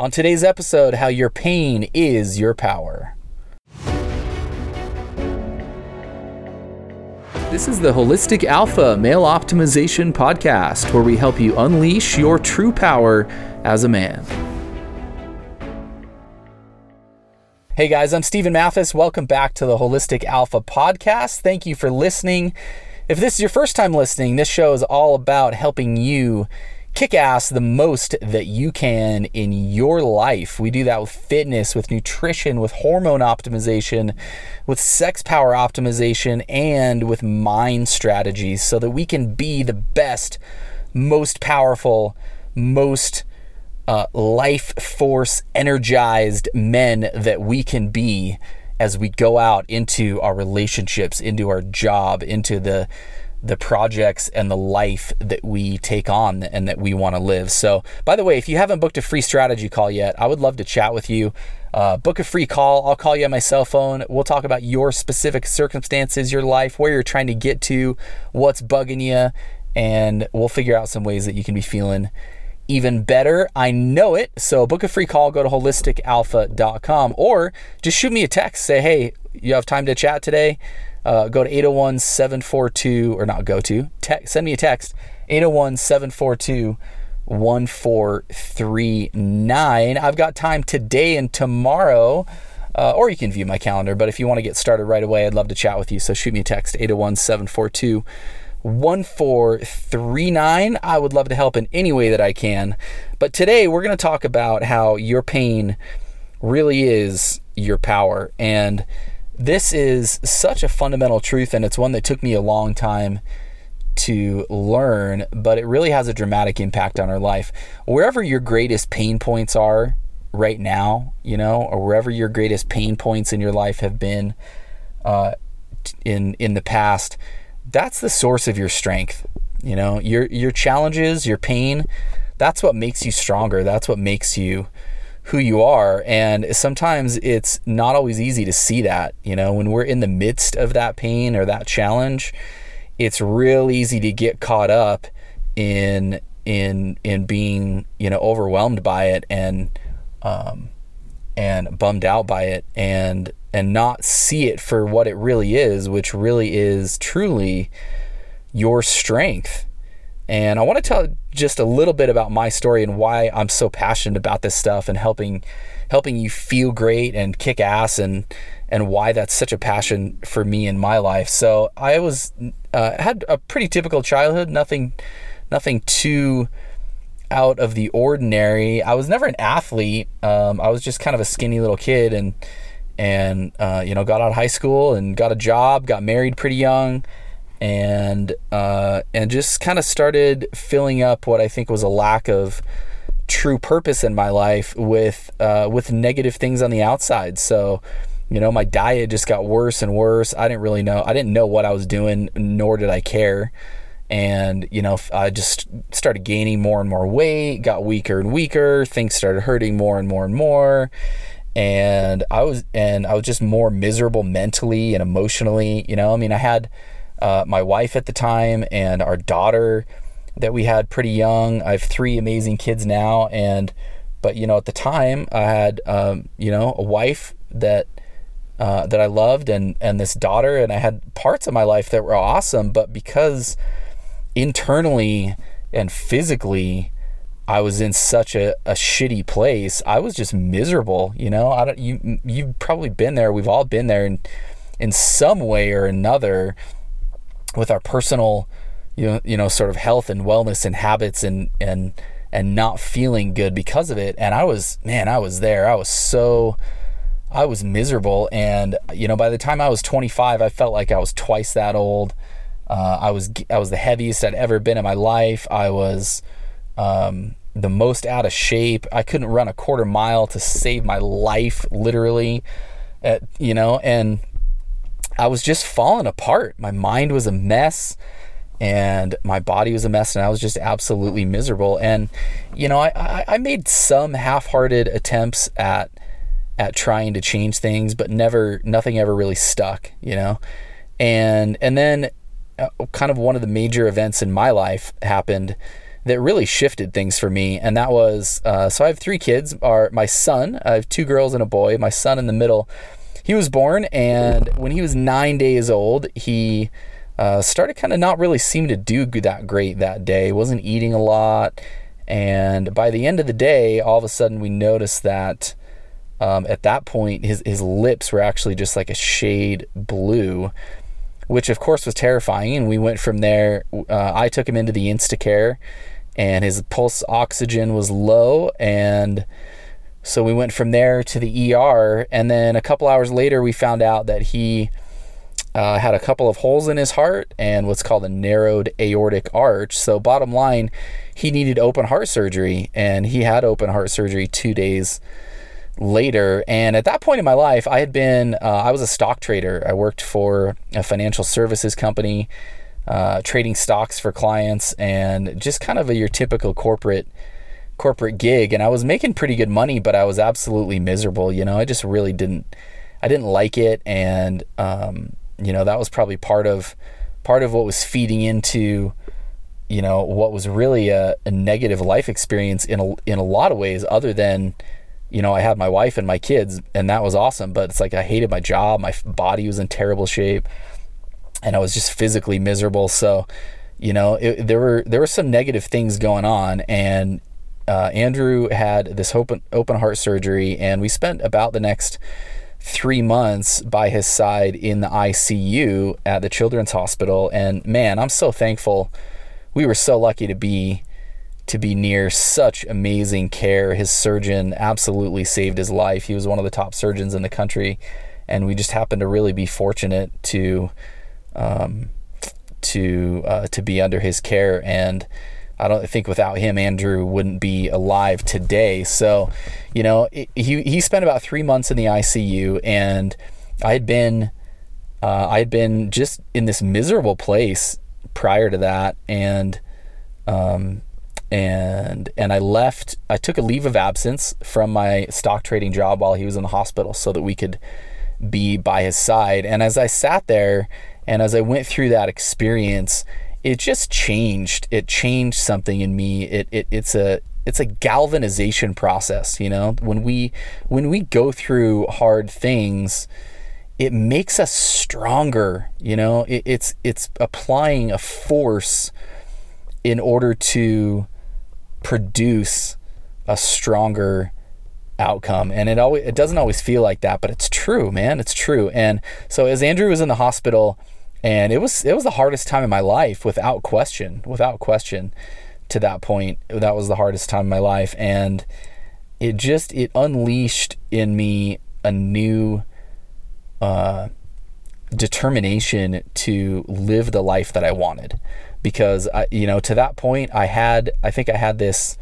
On today's episode, how your pain is your power. This is the Holistic Alpha Male Optimization Podcast, where we help you unleash your true power as a man. Hey guys, I'm Stephen Mathis. Welcome back to the Holistic Alpha Podcast. Thank you for listening. If this is your first time listening, this show is all about helping you kick ass the most that you can in your life. We do that with fitness, with nutrition, with hormone optimization, with sex power optimization, and with mind strategies so that we can be the best, most powerful, most uh, life force energized men that we can be as we go out into our relationships, into our job, into the the projects and the life that we take on and that we want to live. So, by the way, if you haven't booked a free strategy call yet, I would love to chat with you. Uh, book a free call. I'll call you on my cell phone. We'll talk about your specific circumstances, your life, where you're trying to get to, what's bugging you, and we'll figure out some ways that you can be feeling even better. I know it. So, book a free call. Go to holisticalpha.com or just shoot me a text. Say, hey, you have time to chat today? Uh, go to 801 742, or not go to, te- send me a text 801 742 1439. I've got time today and tomorrow. Uh, or you can view my calendar. But if you want to get started right away, I'd love to chat with you. So shoot me a text 801 742 1439. I would love to help in any way that I can. But today we're going to talk about how your pain really is your power. And this is such a fundamental truth, and it's one that took me a long time to learn, but it really has a dramatic impact on our life. Wherever your greatest pain points are right now, you know, or wherever your greatest pain points in your life have been uh, in in the past, that's the source of your strength. You know, your your challenges, your pain, that's what makes you stronger. That's what makes you who you are. And sometimes it's not always easy to see that. You know, when we're in the midst of that pain or that challenge, it's real easy to get caught up in in in being you know overwhelmed by it and um, and bummed out by it and and not see it for what it really is, which really is truly your strength and I want to tell just a little bit about my story and why I'm so passionate about this stuff and helping helping you feel great and kick ass and and why that's such a passion for me in my life. So I was uh, had a pretty typical childhood, nothing nothing too out of the ordinary. I was never an athlete. Um, I was just kind of a skinny little kid and and uh, you know got out of high school and got a job, got married pretty young and uh, and just kind of started filling up what I think was a lack of true purpose in my life with uh, with negative things on the outside. So, you know, my diet just got worse and worse. I didn't really know. I didn't know what I was doing, nor did I care. And you know, I just started gaining more and more weight, got weaker and weaker. Things started hurting more and more and more and I was and I was just more miserable mentally and emotionally. You know, I mean, I had uh, my wife at the time and our daughter that we had pretty young. I have three amazing kids now, and but you know at the time I had um, you know a wife that uh, that I loved and and this daughter, and I had parts of my life that were awesome, but because internally and physically I was in such a, a shitty place, I was just miserable. You know, I don't you you've probably been there. We've all been there in in some way or another with our personal you know, you know sort of health and wellness and habits and and and not feeling good because of it. And I was man I was there. I was so I was miserable. And you know by the time I was 25 I felt like I was twice that old. Uh, I was I was the heaviest I'd ever been in my life. I was um, the most out of shape. I couldn't run a quarter mile to save my life literally At, you know and I was just falling apart. My mind was a mess and my body was a mess and I was just absolutely miserable. And, you know, I, I made some half-hearted attempts at at trying to change things, but never nothing ever really stuck, you know. And and then uh, kind of one of the major events in my life happened that really shifted things for me. And that was uh, so I have three kids. Are my son, I have two girls and a boy. My son in the middle, he was born, and when he was nine days old, he uh, started kind of not really seem to do that great that day. wasn't eating a lot, and by the end of the day, all of a sudden we noticed that. Um, at that point, his his lips were actually just like a shade blue, which of course was terrifying. And we went from there. Uh, I took him into the Instacare, and his pulse oxygen was low, and so we went from there to the ER. And then a couple hours later, we found out that he uh, had a couple of holes in his heart and what's called a narrowed aortic arch. So, bottom line, he needed open heart surgery, and he had open heart surgery two days later. And at that point in my life, I had been, uh, I was a stock trader. I worked for a financial services company, uh, trading stocks for clients, and just kind of a, your typical corporate corporate gig and I was making pretty good money but I was absolutely miserable you know? I just really didn't I didn't like it and um, you know that was probably part of part of what was feeding into you know what was really a, a negative life experience in a, in a lot of ways other than you know I had my wife and my kids and that was awesome but it's like I hated my job my body was in terrible shape and I was just physically miserable so you know it, there were there were some negative things going on and uh, Andrew had this open open heart surgery and we spent about the next three months by his side in the ICU at the Children's Hospital. And man, I'm so thankful. We were so lucky to be to be near such amazing care. His surgeon absolutely saved his life. He was one of the top surgeons in the country, and we just happened to really be fortunate to um, to uh, to be under his care and I don't think without him, Andrew wouldn't be alive today. So, you know, he he spent about three months in the ICU, and I had been uh, I had been just in this miserable place prior to that, and um, and and I left. I took a leave of absence from my stock trading job while he was in the hospital, so that we could be by his side. And as I sat there, and as I went through that experience, it just changed. It changed something in me. It, it it's a it's a galvanization process, you know. When we when we go through hard things, it makes us stronger, you know. It, it's it's applying a force in order to produce a stronger outcome and it always it doesn't always feel like that but it's true man it's true and so as andrew was in the hospital and it was it was the hardest time in my life without question without question to that point. That was the hardest time in my life. And it just it unleashed in me a new uh, determination to live the life that I wanted. Because I, you know to that point I had I think I had this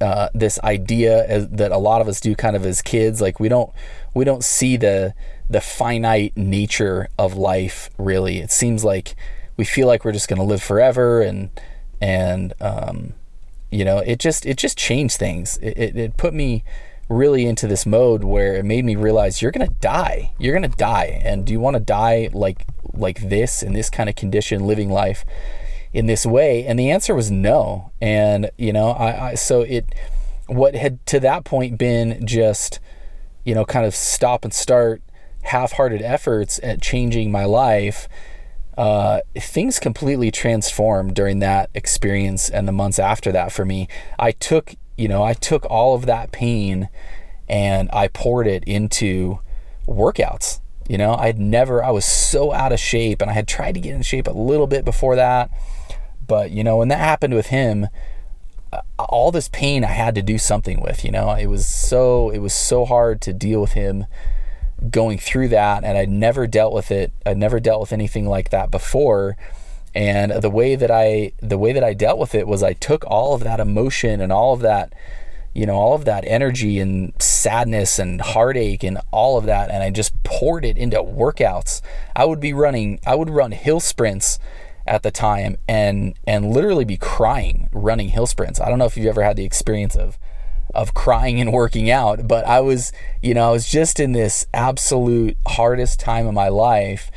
uh, this idea as, that a lot of us do kind of as kids. Like we don't we don't see the the finite nature of life really. It seems like we feel like we're just going to live forever and and um, you know it just it just changed things. It, it, it put me really into this mode where it made me realize you're gonna die. You're gonna die. And do you want to die like like this in this kind of condition living life in this way? And the answer was no. And you know I, I so it what had to that point been just you know kind of stop and start half-hearted efforts at changing my life, uh, things completely transformed during that experience and the months after that for me. I took, you know, I took all of that pain and I poured it into workouts. You know, I'd never, I was so out of shape and I had tried to get in shape a little bit before that. But, you know, when that happened with him, uh, all this pain I had to do something with, you know, it was so, it was so hard to deal with him going through that and I'd never dealt with it. I'd never dealt with anything like that before. And the way that I the way that I dealt with it was I took all of that emotion and all of that you know all of that energy and sadness and heartache and all of that and I just poured it into workouts. I would be running I would run hill sprints at the time and and literally be crying running hill sprints. I don't know if you've ever had the experience of of crying and working out, but I was, you know, I was just in this absolute hardest time of my life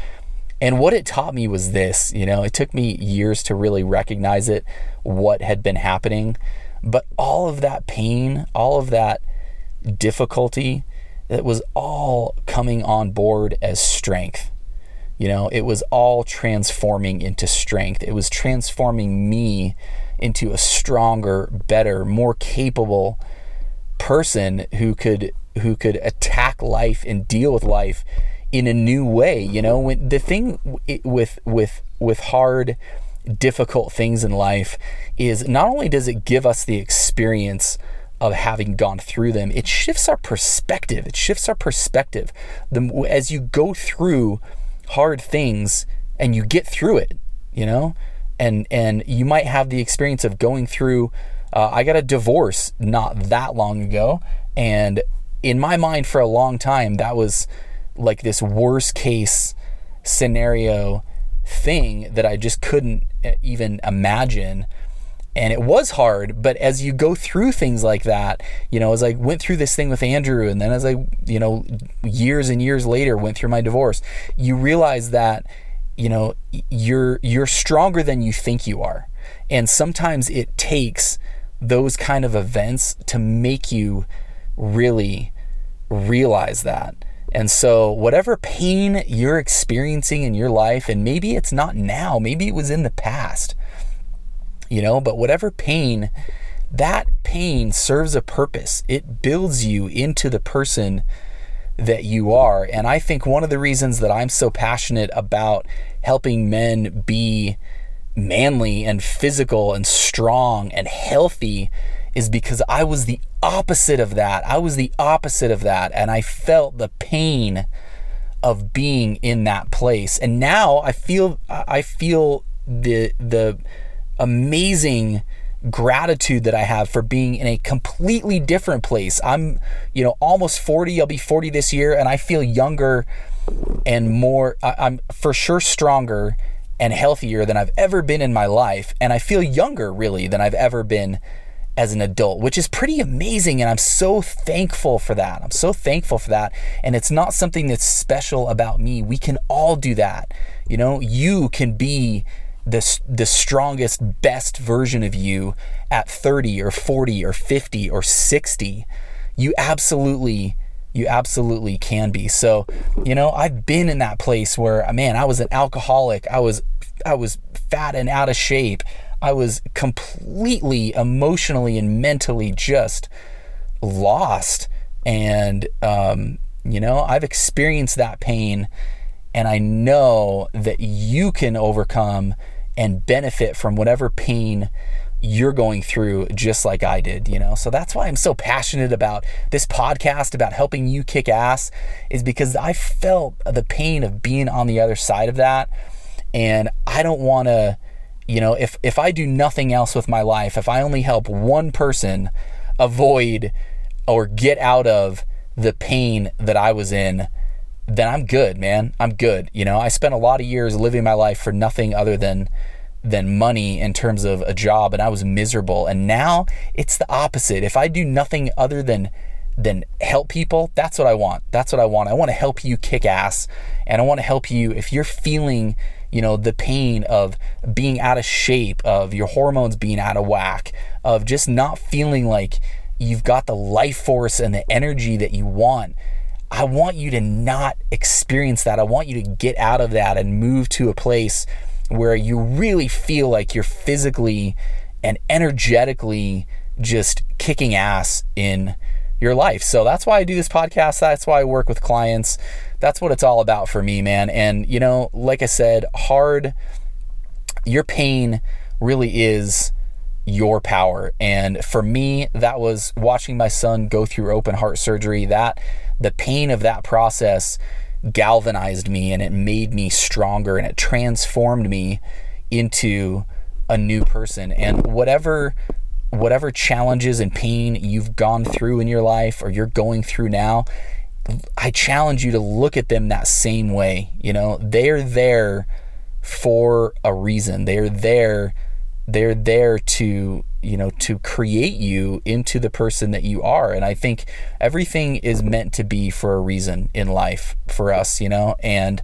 And what it taught me was this, you know, it took me years to really recognize it, what had been happening. But all of that pain, all of that difficulty, it was all coming on board as strength. You know, it was all transforming into strength. It was transforming me into a stronger, better, more capable person who could who could attack life and deal with life in a new way. You know, when the thing with with with hard, difficult things in life is not only does it give us the experience of having gone through them, it shifts our perspective. It shifts our perspective. The, as you go through hard things and you get through it, you know, and and you might have the experience of going through. Uh, I got a divorce not that long ago, and in my mind, for a long time, that was like this worst case scenario thing that I just couldn't uh, even imagine. And it was hard, but as you go through things like that, you know, as I went through this thing with Andrew, and then as I, you know, years and years later went through my divorce, you realize that, you know, you're you're stronger than you think you are. And sometimes it takes those kind of events to make you really realize that. And so, whatever pain you're experiencing in your life, and maybe it's not now, maybe it was in the past, you know, but whatever pain, that pain serves a purpose. It builds you into the person that you are. And I think one of the reasons that I'm so passionate about helping men be manly and physical and strong and healthy is because I was the opposite of that. I was the opposite of that. And I felt the pain of being in that place. And now I feel I feel the the amazing gratitude that I have for being in a completely different place. I'm, you know, almost 40. I'll be 40 this year and I feel younger and more I'm for sure stronger and healthier than I've ever been in my life and I feel younger really than I've ever been as an adult, which is pretty amazing. And I'm so thankful for that. I'm so thankful for that. And it's not something that's special about me. We can all do that. You know, you can be the, the strongest, best version of you at 30 or 40 or 50 or 60. You absolutely you absolutely can be. So, you know, I've been in that place where man, I was an alcoholic. I was I was fat and out of shape. I was completely emotionally and mentally just lost. And, um, you know, I've experienced that pain and I know that you can overcome and benefit from whatever pain you're going through just like I did, you know. So that's why I'm so passionate about this podcast about helping you kick ass is because I felt the pain of being on the other side of that and I don't want to you know, if if I do nothing else with my life, if I only help one person avoid or get out of the pain that I was in, then I'm good, man. I'm good. You know, I spent a lot of years living my life for nothing other than than money in terms of a job and I was miserable. And now it's the opposite. If I do nothing other than than help people, that's what I want. That's what I want. I want to help you kick ass and I want to help you if you're feeling you know, the pain of being out of shape, of your hormones being out of whack, of just not feeling like you've got the life force and the energy that you want. I want you to not experience that. I want you to get out of that and move to a place where you really feel like you're physically and energetically just kicking ass in your life. So that's why I do this podcast. That's why I work with clients that's what it's all about for me, man. And, you know, like I said, hard, your pain really is your power. And for me, that was watching my son go through open heart surgery. That, the pain of that process galvanized me and it made me stronger and it transformed me into a new person. And whatever whatever challenges and pain you've gone through in your life or you're going through now, I challenge you to look at them that same way. You know, they're there for a reason. They're there they're there to, you know, to create you into the person that you are. And I think everything is meant to be for a reason in life for us, you know, and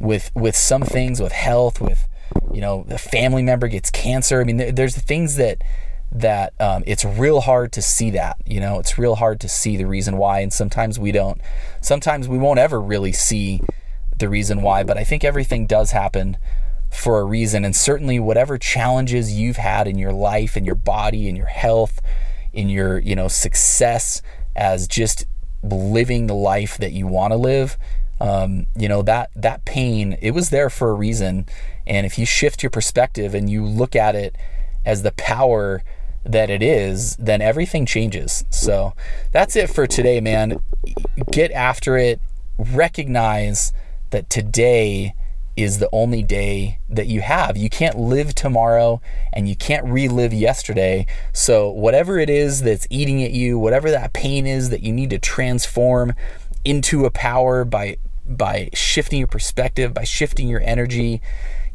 with with some things with health with you know a family member gets cancer. I mean there's things that that um, it's real hard to see that you know? It's real hard to see the reason why. And sometimes we don't sometimes we won't ever really see the reason why but i think everything does happen for a reason. And certainly whatever challenges you've had in your life in your body in your health in your you know success as just living the life that you want to live um, you know that that pain it was there for a reason. And if you shift your perspective and you look at it as the power that it is then everything changes. So that's it for today man. Get after it. Recognize that today is the only day that you have. You can't live tomorrow and you can't relive yesterday. So, whatever it is that's eating at you, whatever that pain is that you need to transform into a power by by shifting your perspective, by shifting your energy.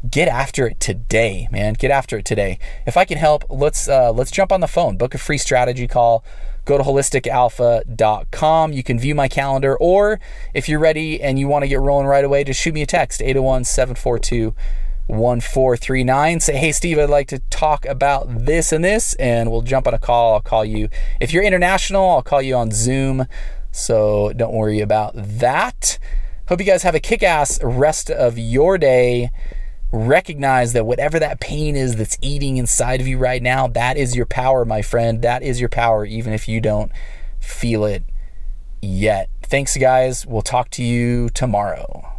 Get after it today, man. Get after it today. If I can help, let's uh, let's jump on the phone. Book a free strategy call. Go to holisticalpha.com. You can view my calendar, or if you're ready and you want to get rolling right away, just shoot me a text 801 742 1439. Say, hey, Steve, I'd like to talk about this and this, and we'll jump on a call. I'll call you. If you're international, I'll call you on Zoom. So don't worry about that. Hope you guys have a kick ass rest of your day. Recognize that whatever that pain is that's eating inside of you right now, that is your power, my friend. That is your power, even if you don't feel it yet. Thanks, guys. We'll talk to you tomorrow.